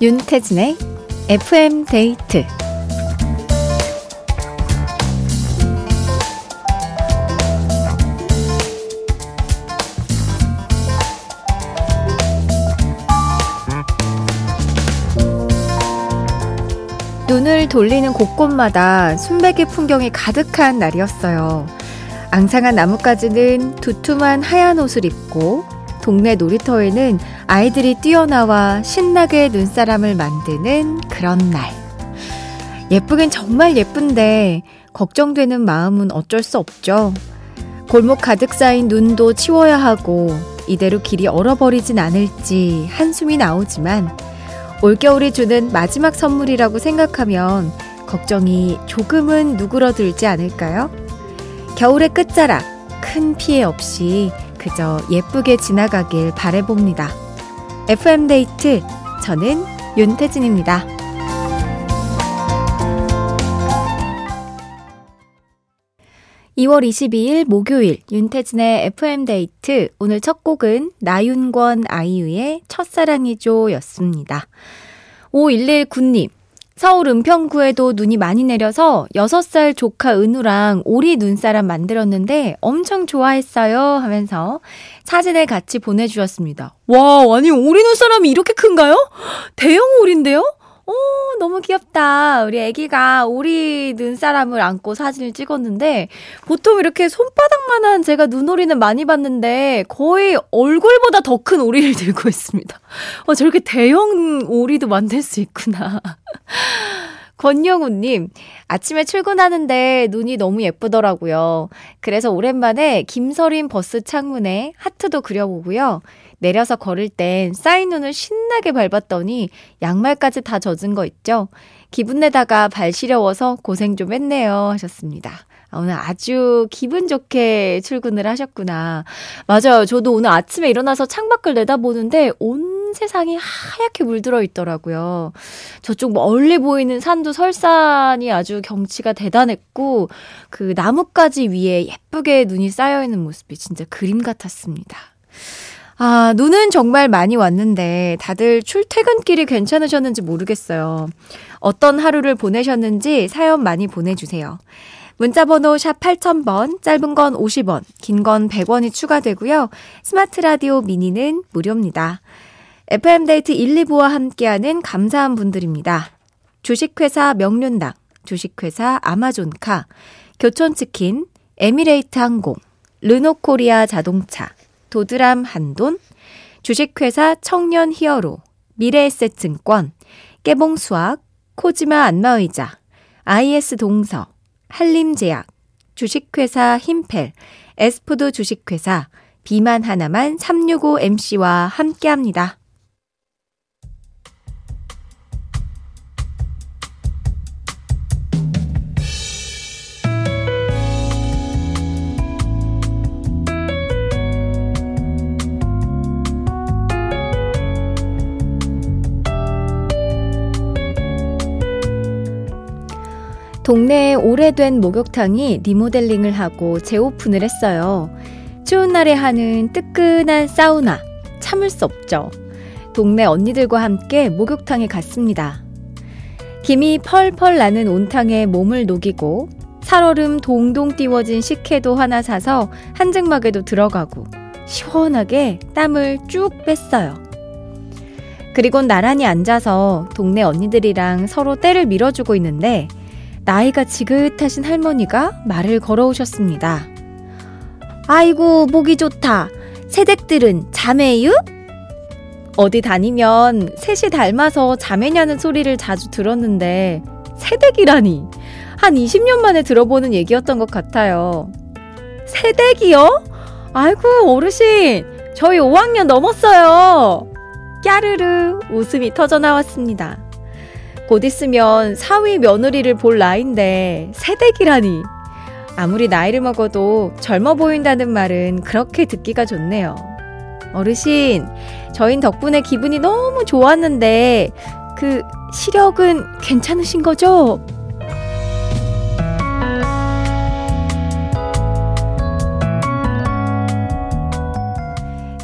윤태진의 FM 데이트 눈을 돌리는 곳곳마다 순백의 풍경이 가득한 날이었어요. 앙상한 나뭇가지는 두툼한 하얀 옷을 입고 동네 놀이터에는 아이들이 뛰어나와 신나게 눈사람을 만드는 그런 날. 예쁘긴 정말 예쁜데 걱정되는 마음은 어쩔 수 없죠. 골목 가득 쌓인 눈도 치워야 하고 이대로 길이 얼어버리진 않을지 한숨이 나오지만 올겨울이 주는 마지막 선물이라고 생각하면 걱정이 조금은 누그러들지 않을까요? 겨울의 끝자락, 큰 피해 없이 그저 예쁘게 지나가길 바래봅니다. FM데이트, 저는 윤태진입니다. 2월 22일 목요일 윤태진의 FM데이트 오늘 첫 곡은 나윤권 아이유의 첫사랑이죠 였습니다. 5119님 서울 은평구에도 눈이 많이 내려서 6살 조카 은우랑 오리 눈사람 만들었는데 엄청 좋아했어요 하면서 사진을 같이 보내주셨습니다. 와, 아니, 오리 눈사람이 이렇게 큰가요? 대형 오리인데요? 오, 너무 귀엽다. 우리 애기가 오리 눈사람을 안고 사진을 찍었는데, 보통 이렇게 손바닥만한 제가 눈오리는 많이 봤는데, 거의 얼굴보다 더 큰 오리를 들고 있습니다. 어, 저렇게 대형 오리도 만들 수 있구나. 권영우님, 아침에 출근하는데 눈이 너무 예쁘더라고요. 그래서 오랜만에 김서린 버스 창문에 하트도 그려보고요. 내려서 걸을 땐 쌓인 눈을 신나게 밟았더니 양말까지 다 젖은 거 있죠? 기분 내다가 발 시려워서 고생 좀 했네요. 하셨습니다. 아, 오늘 아주 기분 좋게 출근을 하셨구나. 맞아요. 저도 오늘 아침에 일어나서 창밖을 내다보는데 온 세상이 하얗게 물들어 있더라고요. 저쪽 멀리 보이는 산도 설산이 아주 경치가 대단했고, 그 나뭇가지 위에 예쁘게 눈이 쌓여 있는 모습이 진짜 그림 같았습니다. 아, 눈은 정말 많이 왔는데 다들 출퇴근길이 괜찮으셨는지 모르겠어요. 어떤 하루를 보내셨는지 사연 많이 보내주세요. 문자번호 샵 8000번, 짧은 건 50원, 긴 건 100원이 추가되고요. 스마트 라디오 미니는 무료입니다. FM데이트 1, 2부와 함께하는 감사한 분들입니다. 주식회사 명륜당, 주식회사 아마존카, 교촌치킨, 에미레이트 항공, 르노코리아 자동차, 도드람 한돈, 주식회사 청년 히어로, 미래에셋증권, 깨봉수학, 코지마 안마의자, IS 동서, 한림제약, 주식회사 힘펠, 에스푸드 주식회사, 비만 하나만 365MC와 함께합니다. 동네에 오래된 목욕탕이 리모델링을 하고 재오픈을 했어요. 추운 날에 하는 뜨끈한 사우나. 참을 수 없죠. 동네 언니들과 함께 목욕탕에 갔습니다. 김이 펄펄 나는 온탕에 몸을 녹이고 살얼음 동동 띄워진 식혜도 하나 사서 한증막에도 들어가고 시원하게 땀을 쭉 뺐어요. 그리고 나란히 앉아서 동네 언니들이랑 서로 때를 밀어주고 있는데 나이가 지긋하신 할머니가 말을 걸어오셨습니다. 아이고, 보기 좋다. 새댁들은 자매유? 어디 다니면 셋이 닮아서 자매냐는 소리를 자주 들었는데, 새댁이라니. 한 20년 만에 들어보는 얘기였던 것 같아요. 새댁이요? 아이고, 어르신. 저희 5학년 넘었어요. 까르르 웃음이 터져 나왔습니다. 곧 있으면 사위 며느리를 볼 나이인데 새댁이라니. 아무리 나이를 먹어도 젊어 보인다는 말은 그렇게 듣기가 좋네요. 어르신, 저흰 덕분에 기분이 너무 좋았는데 그 시력은 괜찮으신 거죠?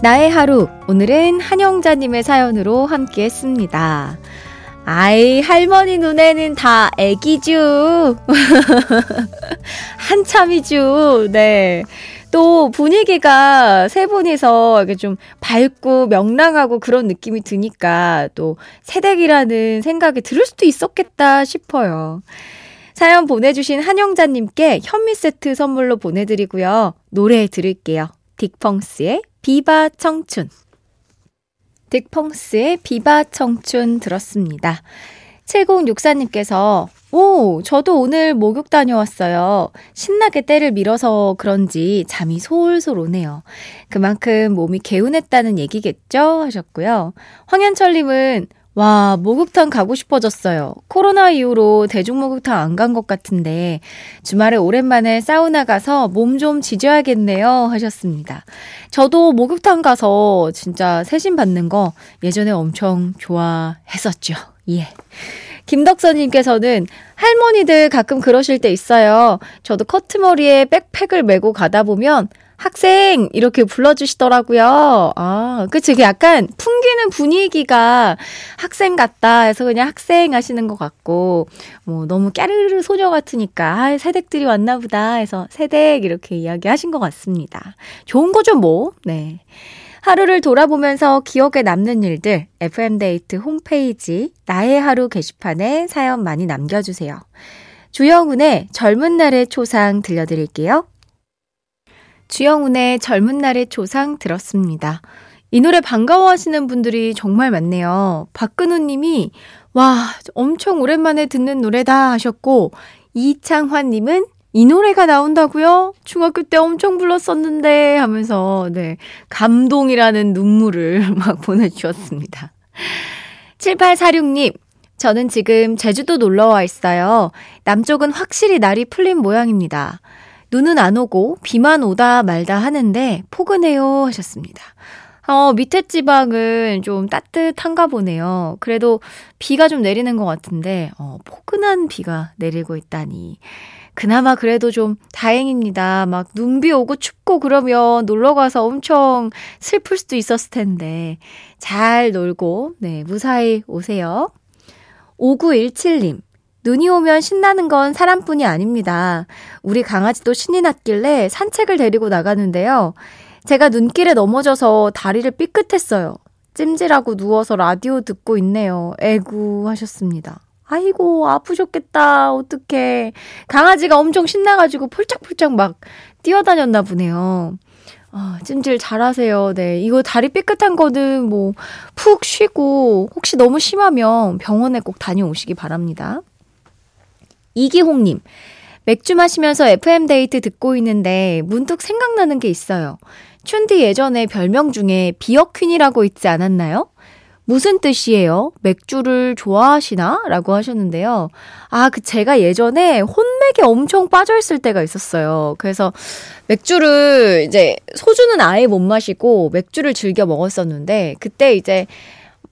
나의 하루. 오늘은 한영자님의 사연으로 함께 했습니다. 아이, 할머니 눈에는 다 애기죠. 한참이죠. 네. 또 분위기가 세 분이서 이렇게 좀 밝고 명랑하고 그런 느낌이 드니까 또 새댁이라는 생각이 들을 수도 있었겠다 싶어요. 사연 보내주신 한영자님께 현미 세트 선물로 보내드리고요. 노래 들을게요. 딕펑스의 비바 청춘. 딕펑스의 비바 청춘 들었습니다. 7064님께서 오, 저도 오늘 목욕 다녀왔어요. 신나게 때를 밀어서 그런지 잠이 솔솔 오네요. 그만큼 몸이 개운했다는 얘기겠죠? 하셨고요. 황현철님은 와, 목욕탕 가고 싶어졌어요. 코로나 이후로 대중목욕탕 안 간 것 같은데 주말에 오랜만에 사우나 가서 몸 좀 지져야겠네요. 하셨습니다. 저도 목욕탕 가서 진짜 세심 받는 거 예전에 엄청 좋아했었죠. 예. 김덕선님께서는 할머니들 가끔 그러실 때 있어요. 저도 커트머리에 백팩을 메고 가다 보면 학생 이렇게 불러주시더라고요. 아, 그치. 약간 풍기는 분위기가 학생 같다 해서 그냥 학생 하시는 것 같고, 뭐 너무 깨르르 소녀 같으니까 아, 새댁들이 왔나 보다 해서 새댁 이렇게 이야기 하신 것 같습니다. 좋은 거죠, 뭐. 네. 하루를 돌아보면서 기억에 남는 일들 FM데이트 홈페이지 나의 하루 게시판에 사연 많이 남겨주세요. 주영훈의 젊은 날의 초상 들려드릴게요. 주영훈의 젊은 날의 초상 들었습니다. 이 노래 반가워 하시는 분들이 정말 많네요. 박근우 님이 와, 엄청 오랜만에 듣는 노래다 하셨고 이창환 님은 이 노래가 나온다고요? 중학교 때 엄청 불렀었는데 하면서 네 감동이라는 눈물을 막 보내 주셨습니다. 7846 님 저는 지금 제주도 놀러 와 있어요. 남쪽은 확실히 날이 풀린 모양입니다. 눈은 안 오고 비만 오다 말다 하는데 포근해요 하셨습니다. 어, 밑에 지방은 좀 따뜻한가 보네요. 그래도 비가 좀 내리는 것 같은데, 어, 포근한 비가 내리고 있다니. 그나마 그래도 좀 다행입니다. 막 눈비 오고 춥고 그러면 놀러 가서 엄청 슬플 수도 있었을 텐데 잘 놀고 네, 무사히 오세요. 5917님. 눈이 오면 신나는 건 사람뿐이 아닙니다. 우리 강아지도 신이 났길래 산책을 데리고 나가는데요. 제가 눈길에 넘어져서 다리를 삐끗했어요. 찜질하고 누워서 라디오 듣고 있네요. 에구 하셨습니다. 아이고, 아프셨겠다. 어떡해. 강아지가 엄청 신나가지고 폴짝폴짝 막 뛰어다녔나 보네요. 아, 찜질 잘하세요. 네. 이거 다리 삐끗한 거는 뭐, 푹 쉬고, 혹시 너무 심하면 병원에 꼭 다녀오시기 바랍니다. 이기홍님, 맥주 마시면서 FM데이트 듣고 있는데 문득 생각나는 게 있어요. 춘디 예전에 별명 중에 비어퀸이라고 있지 않았나요? 무슨 뜻이에요? 맥주를 좋아하시나? 라고 하셨는데요. 아, 그 제가 예전에 혼맥에 엄청 빠져있을 때가 있었어요. 그래서 맥주를 이제 소주는 아예 못 마시고 맥주를 즐겨 먹었었는데 그때 이제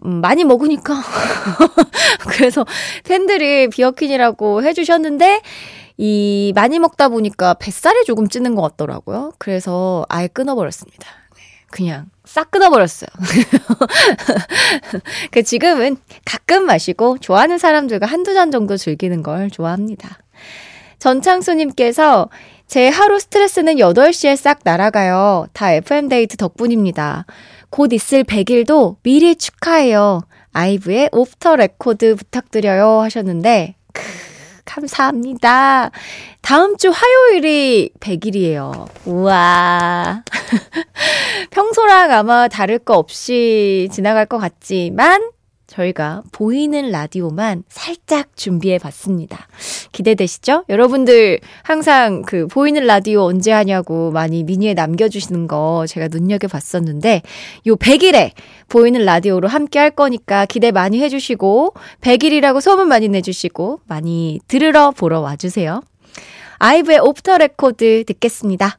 음, 많이 먹으니까 그래서 팬들이 비어퀸이라고 해주셨는데 이 많이 먹다 보니까 뱃살이 조금 찌는 것 같더라고요. 그래서 아예 끊어버렸습니다. 그냥 싹 끊어버렸어요. 그 지금은 가끔 마시고 좋아하는 사람들과 한두 잔 정도 즐기는 걸 좋아합니다. 전창수님께서 제 하루 스트레스는 8시에 싹 날아가요. 다 FM데이트 덕분입니다. 곧 있을 100일도 미리 축하해요. 아이브의 Off The Record 부탁드려요 하셨는데, 크, 감사합니다. 다음 주 화요일이 100일이에요. 우와. 평소랑 아마 다를 거 없이 지나갈 것 같지만, 저희가 보이는 라디오만 살짝 준비해 봤습니다. 기대되시죠? 여러분들 항상 그 보이는 라디오 언제 하냐고 많이 미니에 남겨주시는 거 제가 눈여겨 봤었는데 요 100일에 보이는 라디오로 함께 할 거니까 기대 많이 해주시고 100일이라고 소문 많이 내주시고 많이 들으러 보러 와주세요. 아이브의 Off The Record 듣겠습니다.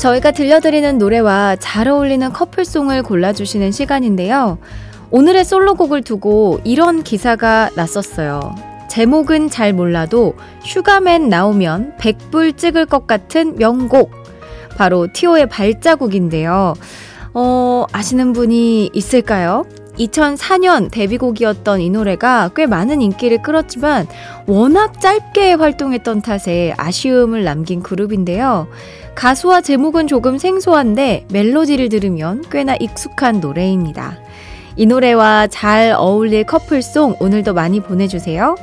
저희가 들려드리는 노래와 잘 어울리는 커플송을 골라주시는 시간인데요. 오늘의 솔로곡을 두고 이런 기사가 났었어요. 제목은 잘 몰라도 슈가맨 나오면 100불 찍을 것 같은 명곡. 바로 티오의 발자국인데요. 어, 아시는 분이 있을까요? 2004년 데뷔곡이었던 이 노래가 꽤 많은 인기를 끌었지만 워낙 짧게 활동했던 탓에 아쉬움을 남긴 그룹인데요. 가수와 제목은 조금 생소한데 멜로디를 들으면 꽤나 익숙한 노래입니다. 이 노래와 잘 어울릴 커플송 오늘도 많이 보내주세요.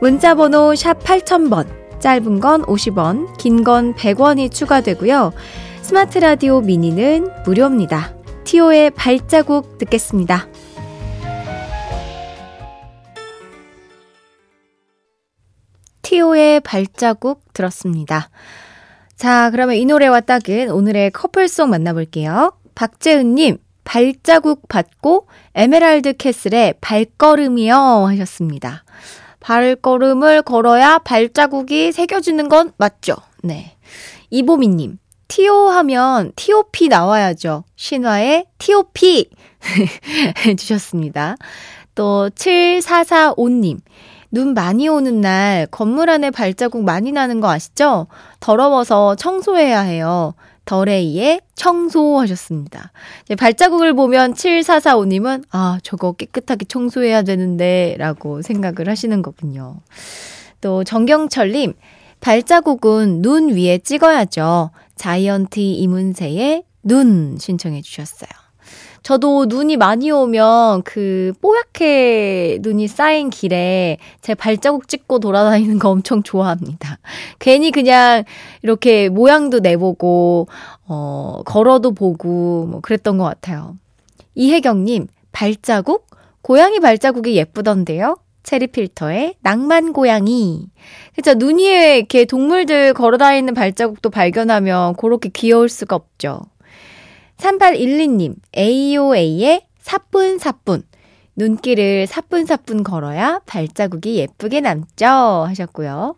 문자 번호 샵 8000번, 짧은 건 50원, 긴 건 100원이 추가되고요. 스마트 라디오 미니는 무료입니다. 티오의 발자국 듣겠습니다. 티오의 발자국 들었습니다. 자, 그러면 이 노래와 딱은 오늘의 커플송 만나볼게요. 박재은님, 발자국 받고 에메랄드 캐슬의 발걸음이요 하셨습니다. 발걸음을 걸어야 발자국이 새겨지는 건 맞죠? 네. 이보미님, 티오 하면 TOP 나와야죠. 신화의 TOP 해주셨습니다. 또 7445님, 눈 많이 오는 날 건물 안에 발자국 많이 나는 거 아시죠? 더러워서 청소해야 해요. 더레이의 청소하셨습니다. 발자국을 보면 7445님은 아, 저거 깨끗하게 청소해야 되는데 라고 생각을 하시는 거군요. 또 정경철님, 발자국은 눈 위에 찍어야죠. 자이언트 이문세의 눈 신청해 주셨어요. 저도 눈이 많이 오면 그 뽀얗게 눈이 쌓인 길에 제 발자국 찍고 돌아다니는 거 엄청 좋아합니다. 괜히 그냥 이렇게 모양도 내보고, 어, 걸어도 보고, 뭐 그랬던 것 같아요. 이혜경님, 발자국? 고양이 발자국이 예쁘던데요? 체리 필터의 낭만 고양이. 그쵸. 눈 위에 이렇게 동물들 걸어다니는 발자국도 발견하면 그렇게 귀여울 수가 없죠. 3812님, AOA의 사뿐사뿐. 눈길을 사뿐사뿐 걸어야 발자국이 예쁘게 남죠. 하셨고요.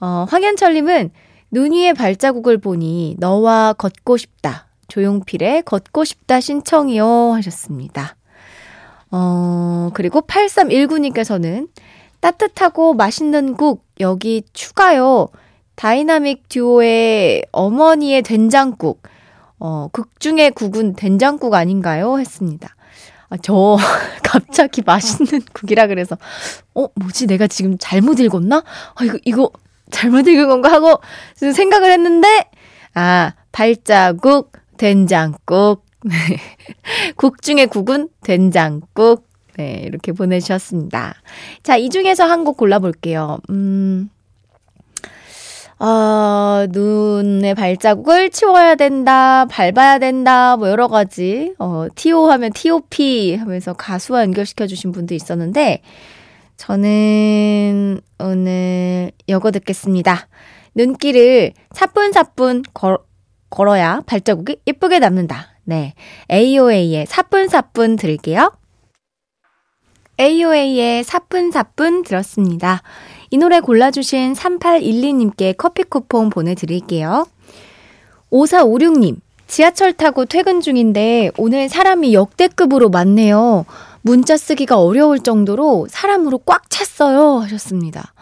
어, 황현철님은 눈 위에 발자국을 보니 너와 걷고 싶다. 조용필의 걷고 싶다 신청이요. 하셨습니다. 어, 그리고 8319님께서는 따뜻하고 맛있는 국 여기 추가요. 다이나믹 듀오의 어머니의 된장국. 어, 극 중의 국은 된장국 아닌가요? 했습니다. 아, 저 갑자기 맛있는 국이라 그래서 어 뭐지 내가 지금 잘못 읽었나? 아 이거 이거 잘못 읽은 건가 하고 생각을 했는데 아 발자국 된장국 국 중에 국은 된장국 네 이렇게 보내주셨습니다. 자 이 중에서 한 곡 골라볼게요. 음 어, 눈의 발자국을 치워야 된다, 밟아야 된다, 뭐 여러 가지, 어, TO 하면 TOP 하면서 가수와 연결시켜주신 분도 있었는데, 저는 오늘 이거 듣겠습니다. 눈길을 사뿐사뿐 걸, 걸어야 발자국이 예쁘게 남는다. 네. AOA의 사뿐사뿐 들을게요. AOA의 사뿐사뿐 들었습니다. 이 노래 골라주신 3812님께 커피 쿠폰 보내드릴게요. 5456님, 지하철 타고 퇴근 중인데 오늘 사람이 역대급으로 많네요. 문자 쓰기가 어려울 정도로 사람으로 꽉 찼어요. 하셨습니다.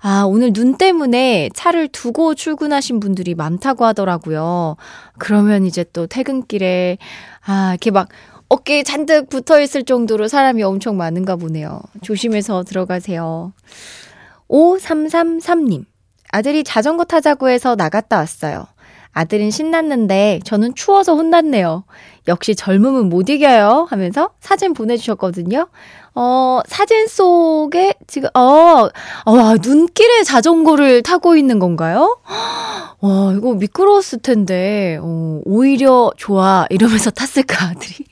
아, 오늘 눈 때문에 차를 두고 출근하신 분들이 많다고 하더라고요. 그러면 이제 또 퇴근길에, 아, 이렇게 막 어깨에 잔뜩 붙어 있을 정도로 사람이 엄청 많은가 보네요. 조심해서 들어가세요. 5333님. 아들이 자전거 타자고 해서 나갔다 왔어요. 아들은 신났는데 저는 추워서 혼났네요. 역시 젊음은 못 이겨요. 하면서 사진 보내주셨거든요. 어, 사진 속에 지금, 어, 어, 눈길에 자전거를 타고 있는 건가요? 와, 이거 미끄러웠을 텐데, 어, 오히려 좋아. 이러면서 탔을까, 아들이.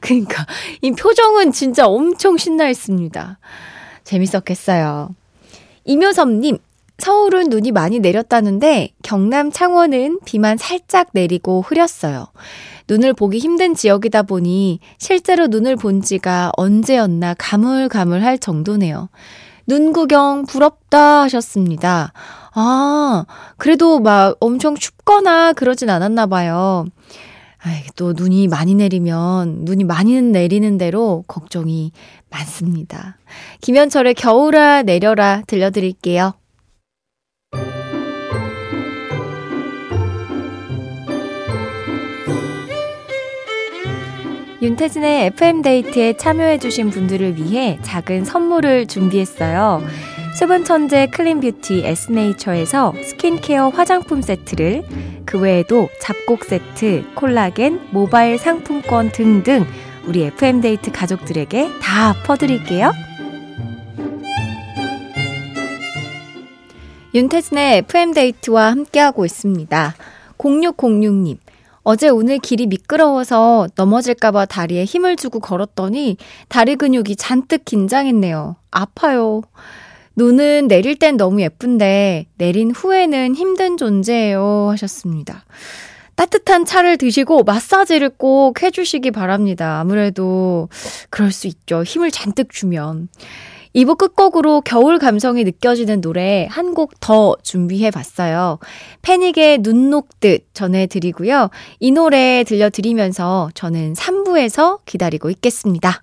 그러니까, 이 표정은 진짜 엄청 신나 있습니다. 재밌었겠어요. 이묘섭님, 서울은 눈이 많이 내렸다는데 경남 창원은 비만 살짝 내리고 흐렸어요. 눈을 보기 힘든 지역이다 보니 실제로 눈을 본 지가 언제였나 가물가물할 정도네요. 눈 구경 부럽다 하셨습니다. 아, 그래도 막 엄청 춥거나 그러진 않았나 봐요. 아이, 또 눈이 많이 내리면 눈이 많이 내리는 대로 걱정이 많습니다. 김현철의 겨울아 내려라 들려드릴게요. 윤태진의 FM데이트에 참여해주신 분들을 위해 작은 선물을 준비했어요. 수분 천재 clean beauty 에스네이처에서 스킨케어 화장품 세트를 그 외에도 잡곡 세트, 콜라겐, 모바일 상품권 등등 우리 FM데이트 가족들에게 다 퍼드릴게요. 윤태진의 FM데이트와 함께하고 있습니다. 0606님. 어제 오늘 길이 미끄러워서 넘어질까봐 다리에 힘을 주고 걸었더니 다리 근육이 잔뜩 긴장했네요. 아파요. 눈은 내릴 땐 너무 예쁜데 내린 후에는 힘든 존재예요 하셨습니다. 따뜻한 차를 드시고 마사지를 꼭 해주시기 바랍니다. 아무래도 그럴 수 있죠. 힘을 잔뜩 주면. 2부 끝곡으로 겨울 감성이 느껴지는 노래 한 곡 더 준비해 봤어요. 패닉의 눈 녹듯 전해드리고요. 이 노래 들려드리면서 저는 3부에서 기다리고 있겠습니다.